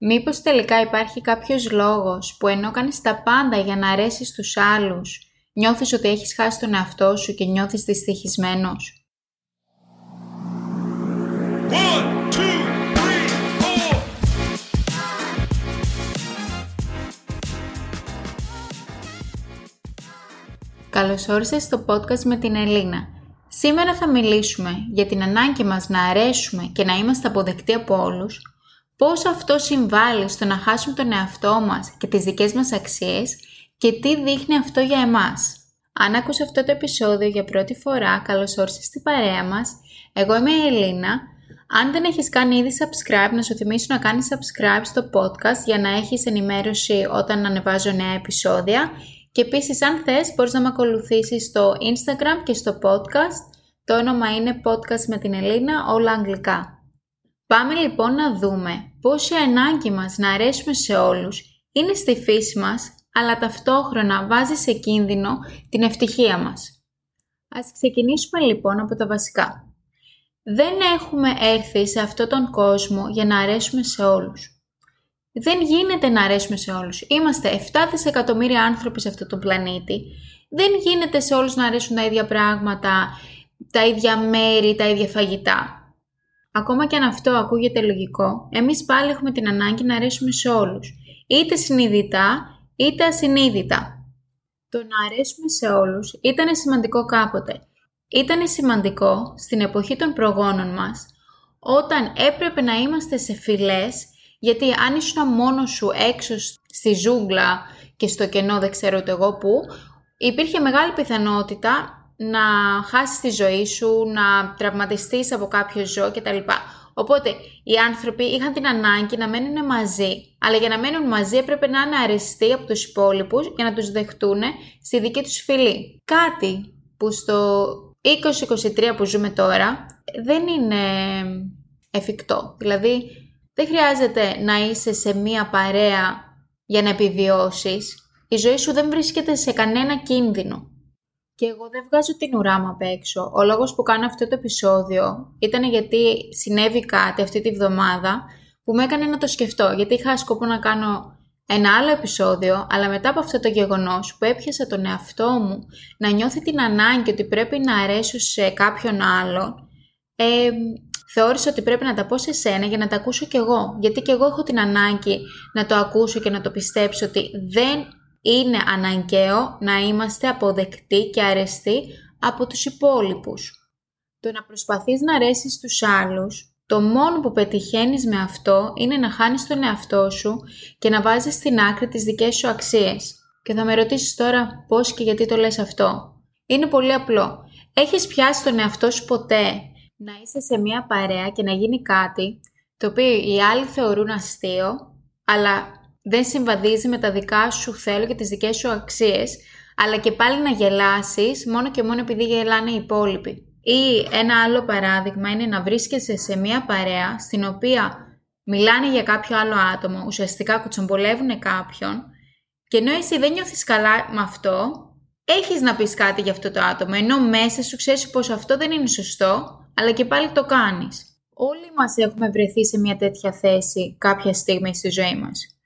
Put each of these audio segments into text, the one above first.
Μήπως τελικά υπάρχει κάποιος λόγος που ενώ κάνεις τα πάντα για να αρέσεις στους άλλους, νιώθεις ότι έχεις χάσει τον εαυτό σου και νιώθεις δυστυχισμένος; One, two, three, four. Καλώς όρισες στο podcast με την Ελίνα. Σήμερα θα μιλήσουμε για την ανάγκη μας να αρέσουμε και να είμαστε αποδεκτοί από όλους, πώς αυτό συμβάλλει στο να χάσουμε τον εαυτό μας και τις δικές μας αξίες και τι δείχνει αυτό για εμάς. Αν ακούς αυτό το επεισόδιο για πρώτη φορά, καλώς όρισες στην παρέα μας. Εγώ είμαι η Ελίνα. Αν δεν έχεις κάνει ήδη subscribe, να σου θυμίσω να κάνεις subscribe στο podcast για να έχεις ενημέρωση όταν ανεβάζω νέα επεισόδια. Και επίσης αν θες μπορείς να με ακολουθήσεις στο Instagram και στο podcast. Το όνομα είναι podcast με την Ελίνα, όλα αγγλικά. Πάμε λοιπόν να δούμε πώς η ανάγκη μας να αρέσουμε σε όλους είναι στη φύση μας, αλλά ταυτόχρονα βάζει σε κίνδυνο την ευτυχία μας. Ας ξεκινήσουμε λοιπόν από τα βασικά. Δεν έχουμε έρθει σε αυτόν τον κόσμο για να αρέσουμε σε όλους. Δεν γίνεται να αρέσουμε σε όλους. Είμαστε 7 δισεκατομμύρια άνθρωποι σε αυτόν τον πλανήτη. Δεν γίνεται σε όλους να αρέσουν τα ίδια πράγματα, τα ίδια μέρη, τα ίδια φαγητά. Ακόμα και αν αυτό ακούγεται λογικό, εμείς πάλι έχουμε την ανάγκη να αρέσουμε σε όλους, είτε συνειδητά είτε ασυνείδητα. Το να αρέσουμε σε όλους ήταν σημαντικό κάποτε. Ήταν σημαντικό στην εποχή των προγόνων μας, όταν έπρεπε να είμαστε σε φυλές, γιατί αν ήσουν μόνος σου έξω στη ζούγκλα και στο κενό δεν ξέρω ούτε εγώ που, υπήρχε μεγάλη πιθανότητα να χάσεις τη ζωή σου, να τραυματιστείς από κάποιο ζώο κτλ. Οπότε οι άνθρωποι είχαν την ανάγκη να μένουν μαζί, αλλά για να μένουν μαζί έπρεπε να είναι αρεστοί από τους υπόλοιπους για να τους δεχτούν στη δική τους φυλή. Κάτι που στο 2023 που ζούμε τώρα δεν είναι εφικτό. Δηλαδή δεν χρειάζεται να είσαι σε μία παρέα για να επιβιώσεις. Η ζωή σου δεν βρίσκεται σε κανένα κίνδυνο. Και εγώ δεν βγάζω την ουρά μου απ' έξω. Ο λόγος που κάνω αυτό το επεισόδιο ήταν γιατί συνέβη κάτι αυτή τη βδομάδα που με έκανε να το σκεφτώ. Γιατί είχα σκοπό να κάνω ένα άλλο επεισόδιο, αλλά μετά από αυτό το γεγονός που έπιασα τον εαυτό μου να νιώθει την ανάγκη ότι πρέπει να αρέσω σε κάποιον άλλο, ε, θεώρησα ότι πρέπει να τα πω σε σένα για να τα ακούσω κι εγώ. Γιατί κι εγώ έχω την ανάγκη να το ακούσω και να το πιστέψω ότι δεν είναι αναγκαίο να είμαστε αποδεκτοί και αρεστοί από τους υπόλοιπους. Το να προσπαθείς να αρέσεις στους άλλους, το μόνο που πετυχαίνεις με αυτό είναι να χάνεις τον εαυτό σου και να βάζεις στην άκρη τις δικές σου αξίες. Και θα με ρωτήσεις τώρα πώς και γιατί το λες αυτό. Είναι πολύ απλό. Έχεις πιάσει τον εαυτό σου ποτέ να είσαι σε μια παρέα και να γίνει κάτι το οποίο οι άλλοι θεωρούν αστείο, αλλά δεν συμβαδίζει με τα δικά σου θέλω και τις δικές σου αξίες, αλλά και πάλι να γελάσεις μόνο και μόνο επειδή γελάνε οι υπόλοιποι. Ή ένα άλλο παράδειγμα είναι να βρίσκεσαι σε μια παρέα στην οποία μιλάνε για κάποιο άλλο άτομο, ουσιαστικά κουτσομπολεύουν κάποιον και ενώ εσύ δεν νιώθεις καλά με αυτό, έχεις να πεις κάτι για αυτό το άτομο, ενώ μέσα σου ξέρεις πως αυτό δεν είναι σωστό, αλλά και πάλι το κάνεις. Όλοι μας έχουμε βρεθεί σε μια τέτοια θέση κάποια στιγμή στη ζωή μας.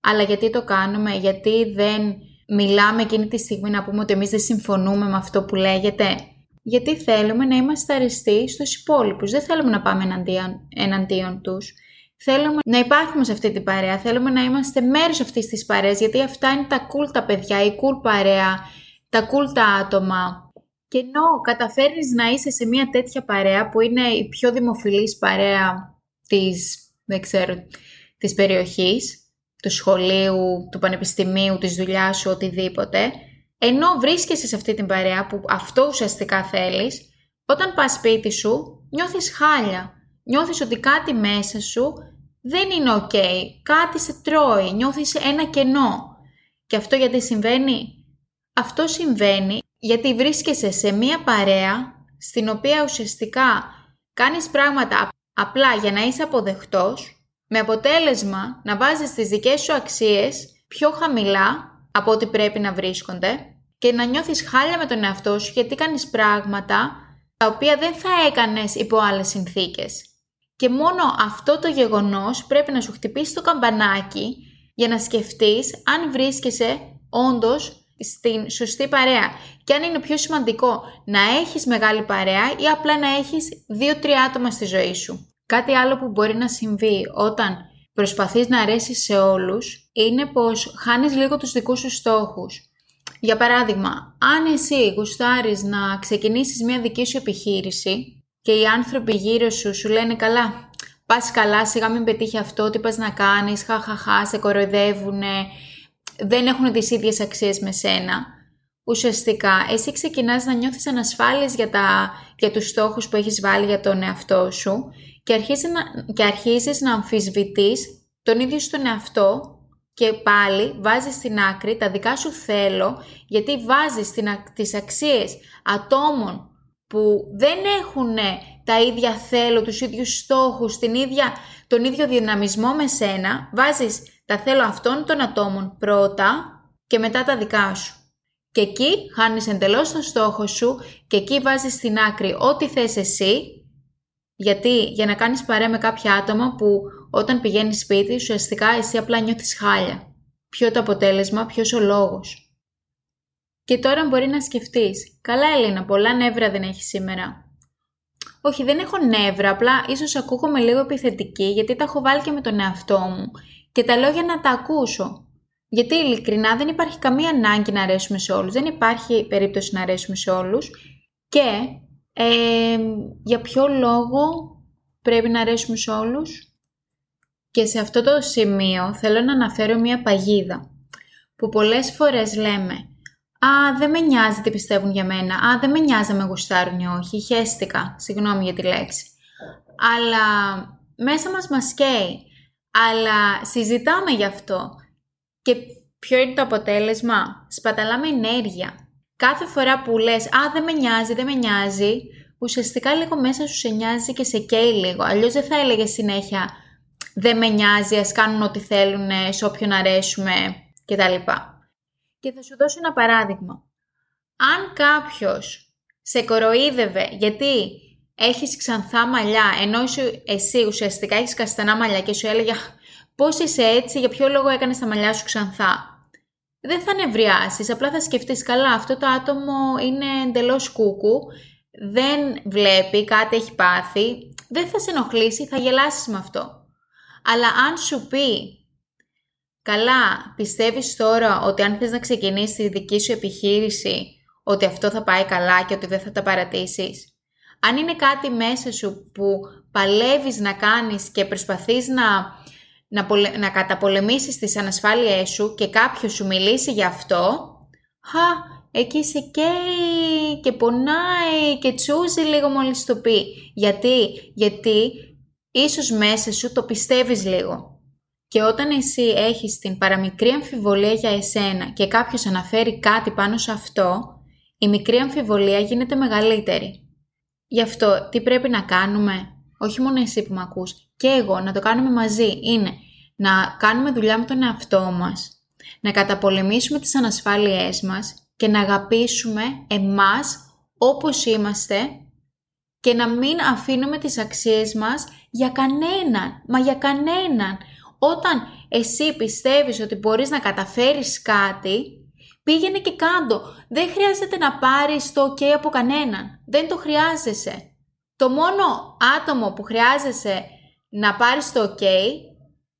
Αλλά γιατί το κάνουμε, γιατί δεν μιλάμε εκείνη τη στιγμή να πούμε ότι εμείς δεν συμφωνούμε με αυτό που λέγεται; Γιατί θέλουμε να είμαστε αριστεί στους υπόλοιπους. Δεν θέλουμε να πάμε εναντίον, εναντίον τους. Θέλουμε να υπάρχουμε σε αυτή την παρέα. Θέλουμε να είμαστε μέρος αυτής της παρέας. Γιατί αυτά είναι τα cool τα παιδιά, η cool παρέα, τα cool τα άτομα. Και ενώ καταφέρεις να είσαι σε μια τέτοια παρέα που είναι η πιο δημοφιλής παρέα της, δεν ξέρω, της περιοχής, του σχολείου, του πανεπιστημίου, της δουλειάς σου, οτιδήποτε, ενώ βρίσκεσαι σε αυτή την παρέα που αυτό ουσιαστικά θέλεις, όταν πας σπίτι σου νιώθεις χάλια. Νιώθεις ότι κάτι μέσα σου δεν είναι ok, κάτι σε τρώει, νιώθεις ένα κενό. Και αυτό γιατί συμβαίνει; Αυτό συμβαίνει γιατί βρίσκεσαι σε μία παρέα στην οποία ουσιαστικά κάνεις πράγματα απλά για να είσαι αποδεκτός με αποτέλεσμα να βάζεις τις δικές σου αξίες πιο χαμηλά από ό,τι πρέπει να βρίσκονται και να νιώθεις χάλια με τον εαυτό σου γιατί κάνεις πράγματα τα οποία δεν θα έκανες υπό άλλες συνθήκες. Και μόνο αυτό το γεγονός πρέπει να σου χτυπήσει το καμπανάκι για να σκεφτείς αν βρίσκεσαι όντως στην σωστή παρέα. Και αν είναι πιο σημαντικό να έχεις μεγάλη παρέα ή απλά να έχεις δύο-τρία άτομα στη ζωή σου. Κάτι άλλο που μπορεί να συμβεί όταν προσπαθείς να αρέσεις σε όλους είναι πως χάνεις λίγο τους δικούς σου στόχους. Για παράδειγμα, αν εσύ γουστάρεις να ξεκινήσεις μια δική σου επιχείρηση και οι άνθρωποι γύρω σου σου λένε καλά, πας καλά, σιγά μην πετύχει αυτό, τι πας να κάνεις, χαχαχά, σε κοροϊδεύουνε, δεν έχουν τις ίδιες αξίες με σένα. Ουσιαστικά, εσύ ξεκινάς να νιώθεις ανασφάλειες για, τα, για τους στόχους που έχεις βάλει για τον εαυτό σου και, αρχίζεις να, και αρχίζεις να αμφισβητείς τον ίδιο στον εαυτό και πάλι βάζεις στην άκρη τα δικά σου θέλω γιατί βάζεις την, τις αξίες ατόμων που δεν έχουν τα ίδια θέλω, τους ίδιους στόχους, την ίδια, τον ίδιο δυναμισμό με σένα, βάζεις τα θέλω αυτών των ατόμων πρώτα και μετά τα δικά σου. Και εκεί χάνεις εντελώς το στόχο σου και εκεί βάζεις στην άκρη ό,τι θες εσύ, γιατί για να κάνεις παρέα με κάποια άτομα που όταν πηγαίνεις σπίτι ουσιαστικά εσύ απλά νιώθεις χάλια. Ποιο το αποτέλεσμα, ποιος ο λόγος. Και τώρα μπορεί να σκεφτείς, καλά Ελίνα, πολλά νεύρα δεν έχεις σήμερα. Όχι, δεν έχω νεύρα, απλά ίσως ακούγομαι λίγο επιθετική γιατί τα έχω βάλει και με τον εαυτό μου και τα λέω για να τα ακούσω. Γιατί ειλικρινά δεν υπάρχει καμία ανάγκη να αρέσουμε σε όλους, δεν υπάρχει περίπτωση να αρέσουμε σε όλους και ε, για ποιο λόγο πρέπει να αρέσουμε σε όλους; Και σε αυτό το σημείο θέλω να αναφέρω μια παγίδα που πολλές φορές λέμε «Α, δεν με νοιάζει τι πιστεύουν για μένα, α, δεν με νοιάζει να με γουστάρουν ή όχι, χέστηκα, συγγνώμη για τη λέξη». Αλλά μέσα μας μας καίει αλλά συζητάμε γι' αυτό. Και ποιο είναι το αποτέλεσμα; Σπαταλάμε ενέργεια. Κάθε φορά που λες «Α, δεν με νοιάζει, δεν με νοιάζει», ουσιαστικά λίγο μέσα σου σε νοιάζει και σε καίει λίγο. Αλλιώς δεν θα έλεγε συνέχεια «Δεν με νοιάζει, ας κάνουν ό,τι θέλουν, σε όποιον αρέσουμε» κτλ. Και θα σου δώσω ένα παράδειγμα. Αν κάποιος σε κοροϊδεύε γιατί έχεις ξανθά μαλλιά, ενώ εσύ ουσιαστικά έχεις καστανά μαλλιά και σου έλεγε πώς είσαι έτσι, για ποιο λόγο έκανες τα μαλλιά σου ξανθά. Δεν θα νευριάσεις, απλά θα σκεφτείς. Καλά, αυτό το άτομο είναι εντελώς κούκου, δεν βλέπει, κάτι έχει πάθει, δεν θα σε ενοχλήσει, θα γελάσεις με αυτό. Αλλά αν σου πει, καλά, πιστεύεις τώρα ότι αν θες να ξεκινήσεις τη δική σου επιχείρηση, ότι αυτό θα πάει καλά και ότι δεν θα τα παρατήσεις, αν είναι κάτι μέσα σου που παλεύεις να κάνεις και προσπαθείς να, να, να καταπολεμήσεις τις ανασφάλειές σου και κάποιος σου μιλήσει γι' αυτό, χα, εκεί σε καίει και πονάει και τσούζει λίγο μόλις το πει. Γιατί, γιατί ίσως μέσα σου το πιστεύεις λίγο. Και όταν εσύ έχεις την παραμικρή αμφιβολία για εσένα και κάποιος αναφέρει κάτι πάνω σε αυτό, η μικρή αμφιβολία γίνεται μεγαλύτερη. Γι' αυτό τι πρέπει να κάνουμε, όχι μόνο εσύ που με ακούς, και εγώ να το κάνουμε μαζί, είναι να κάνουμε δουλειά με τον εαυτό μας, να καταπολεμήσουμε τις ανασφάλειές μας και να αγαπήσουμε εμάς όπως είμαστε και να μην αφήνουμε τις αξίες μας για κανέναν, μα για κανέναν. Όταν εσύ πιστεύεις ότι μπορείς να καταφέρεις κάτι, Πήγαινε και κάντο. Δεν χρειάζεται να πάρεις το ok από κανέναν. Δεν το χρειάζεσαι. Το μόνο άτομο που χρειάζεσαι να πάρεις το ok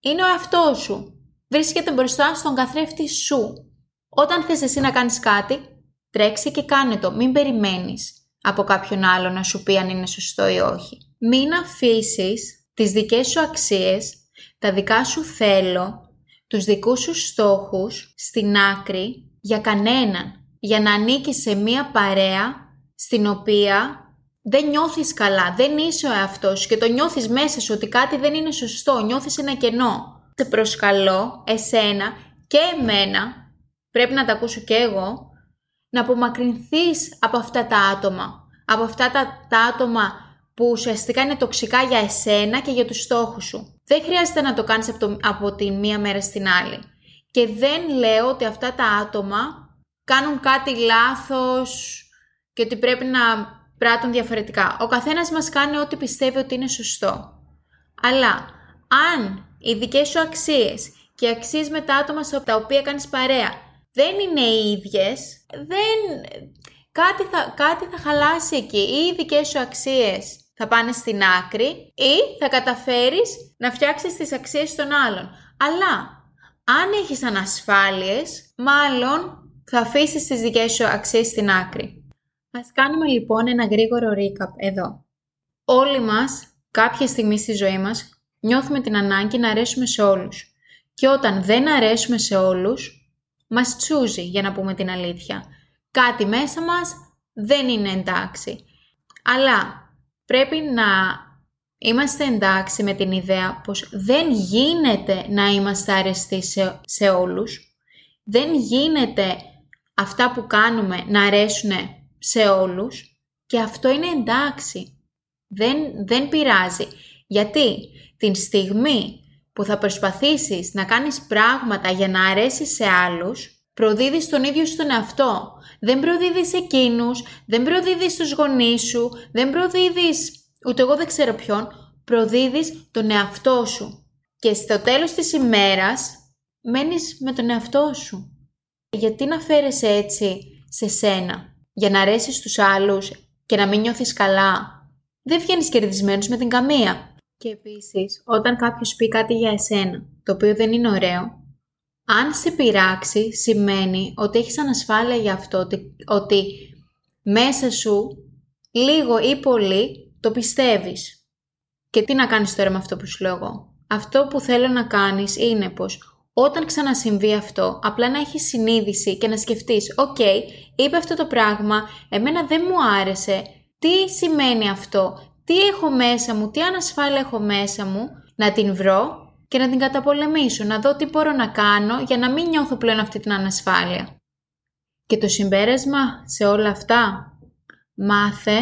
είναι ο εαυτός σου. Βρίσκεται μπροστά στον καθρέφτη σου. Όταν θες εσύ να κάνεις κάτι, τρέξει και κάνε το. Μην περιμένεις από κάποιον άλλο να σου πει αν είναι σωστό ή όχι. Μην αφήσεις τις δικές σου αξίες, τα δικά σου θέλω, τους δικούς σου στόχους στην άκρη για κανέναν, για να ανήκεις σε μία παρέα στην οποία δεν νιώθεις καλά, δεν είσαι ο εαυτός σου και το νιώθεις μέσα σου ότι κάτι δεν είναι σωστό, νιώθεις ένα κενό. Σε προσκαλώ εσένα και εμένα, πρέπει να τα ακούσω και εγώ, να απομακρυνθείς από αυτά τα άτομα, από αυτά τα, τα άτομα που ουσιαστικά είναι τοξικά για εσένα και για τους στόχους σου. Δεν χρειάζεται να το κάνεις από, από τη μία μέρα στην άλλη. Και δεν λέω ότι αυτά τα άτομα κάνουν κάτι λάθος και ότι πρέπει να πράττουν διαφορετικά. Ο καθένας μας κάνει ό,τι πιστεύει ότι είναι σωστό. Αλλά αν οι δικές σου αξίες και οι αξίες με τα άτομα στα τα οποία κάνεις παρέα δεν είναι οι ίδιες, δεν... Κάτι θα, κάτι θα χαλάσει εκεί. Ή οι δικές σου αξίες θα πάνε στην άκρη ή θα καταφέρεις να φτιάξεις τις αξίες των άλλων. Αλλά αν έχεις ανασφάλειες, μάλλον θα αφήσεις τις δικές σου αξίες στην άκρη. Ας κάνουμε λοιπόν ένα γρήγορο recap εδώ. Όλοι μας, κάποια στιγμή στη ζωή μας, νιώθουμε την ανάγκη να αρέσουμε σε όλους. Και όταν δεν αρέσουμε σε όλους, μας τσούζει για να πούμε την αλήθεια. Κάτι μέσα μας δεν είναι εντάξει. Αλλά πρέπει να είμαστε εντάξει με την ιδέα πως δεν γίνεται να είμαστε αρεστοί σε, σε όλους. Δεν γίνεται αυτά που κάνουμε να αρέσουν σε όλους και αυτό είναι εντάξει. Δεν, δεν πειράζει. Γιατί την στιγμή που θα προσπαθήσεις να κάνεις πράγματα για να αρέσεις σε άλλους, προδίδεις τον ίδιο στον εαυτό. Δεν προδίδεις εκείνους, δεν προδίδεις τους γονείς σου, δεν προδίδεις ούτε εγώ δεν ξέρω ποιον, προδίδεις τον εαυτό σου. Και στο τέλος της ημέρας μένεις με τον εαυτό σου. Γιατί να φέρεσαι έτσι σε σένα, για να αρέσεις στους άλλους και να μην νιώθεις καλά. Δεν βγαίνεις κερδισμένος με την καμία. Και επίσης, όταν κάποιος πει κάτι για εσένα, το οποίο δεν είναι ωραίο, αν σε πειράξει, σημαίνει ότι έχεις ανασφάλεια για αυτό, ότι, ότι μέσα σου, λίγο ή πολύ, το πιστεύεις. Και τι να κάνεις τώρα με αυτό που σου λέω εγώ. Αυτό που θέλω να κάνεις είναι πως όταν ξανασυμβεί αυτό, απλά να έχεις συνείδηση και να σκεφτείς «OK, είπε αυτό το πράγμα, εμένα δεν μου άρεσε, τι σημαίνει αυτό, τι έχω μέσα μου, τι ανασφάλεια έχω μέσα μου, να την βρω και να την καταπολεμήσω, να δω τι μπορώ να κάνω για να μην νιώθω πλέον αυτή την ανασφάλεια. Και το συμπέρασμα σε όλα αυτά, μάθε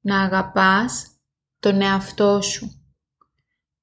να αγαπάς τον εαυτό σου.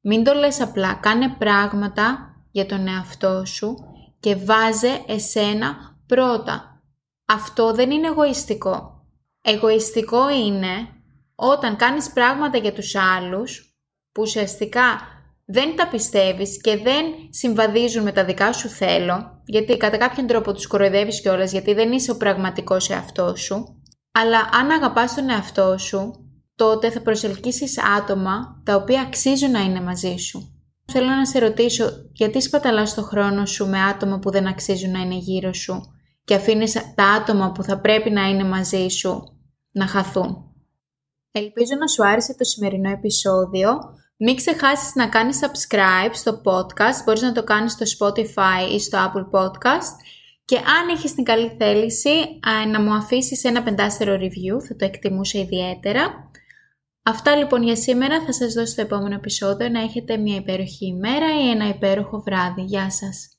Μην το λες απλά, κάνε πράγματα για τον εαυτό σου και βάζε εσένα πρώτα. Αυτό δεν είναι εγωιστικό. Εγωιστικό είναι όταν κάνεις πράγματα για τους άλλους που ουσιαστικά δεν τα πιστεύεις και δεν συμβαδίζουν με τα δικά σου θέλω, γιατί κατά κάποιον τρόπο τους κοροϊδεύεις κιόλας γιατί δεν είσαι ο πραγματικός εαυτός σου, αλλά αν αγαπάς τον εαυτό σου, τότε θα προσελκύσεις άτομα τα οποία αξίζουν να είναι μαζί σου. Θέλω να σε ρωτήσω γιατί σπαταλάς το χρόνο σου με άτομα που δεν αξίζουν να είναι γύρω σου και αφήνεις τα άτομα που θα πρέπει να είναι μαζί σου να χαθούν; Ελπίζω να σου άρεσε το σημερινό επεισόδιο. Μην ξεχάσεις να κάνεις subscribe στο podcast, μπορείς να το κάνεις στο Spotify ή στο Apple Podcast και αν έχεις την καλή θέληση να μου αφήσεις ένα πεντάστερο review, θα το εκτιμούσα ιδιαίτερα. Αυτά λοιπόν για σήμερα θα σας δώσω στο επόμενο επεισόδιο να έχετε μια υπέροχη ημέρα ή ένα υπέροχο βράδυ. Γεια σας!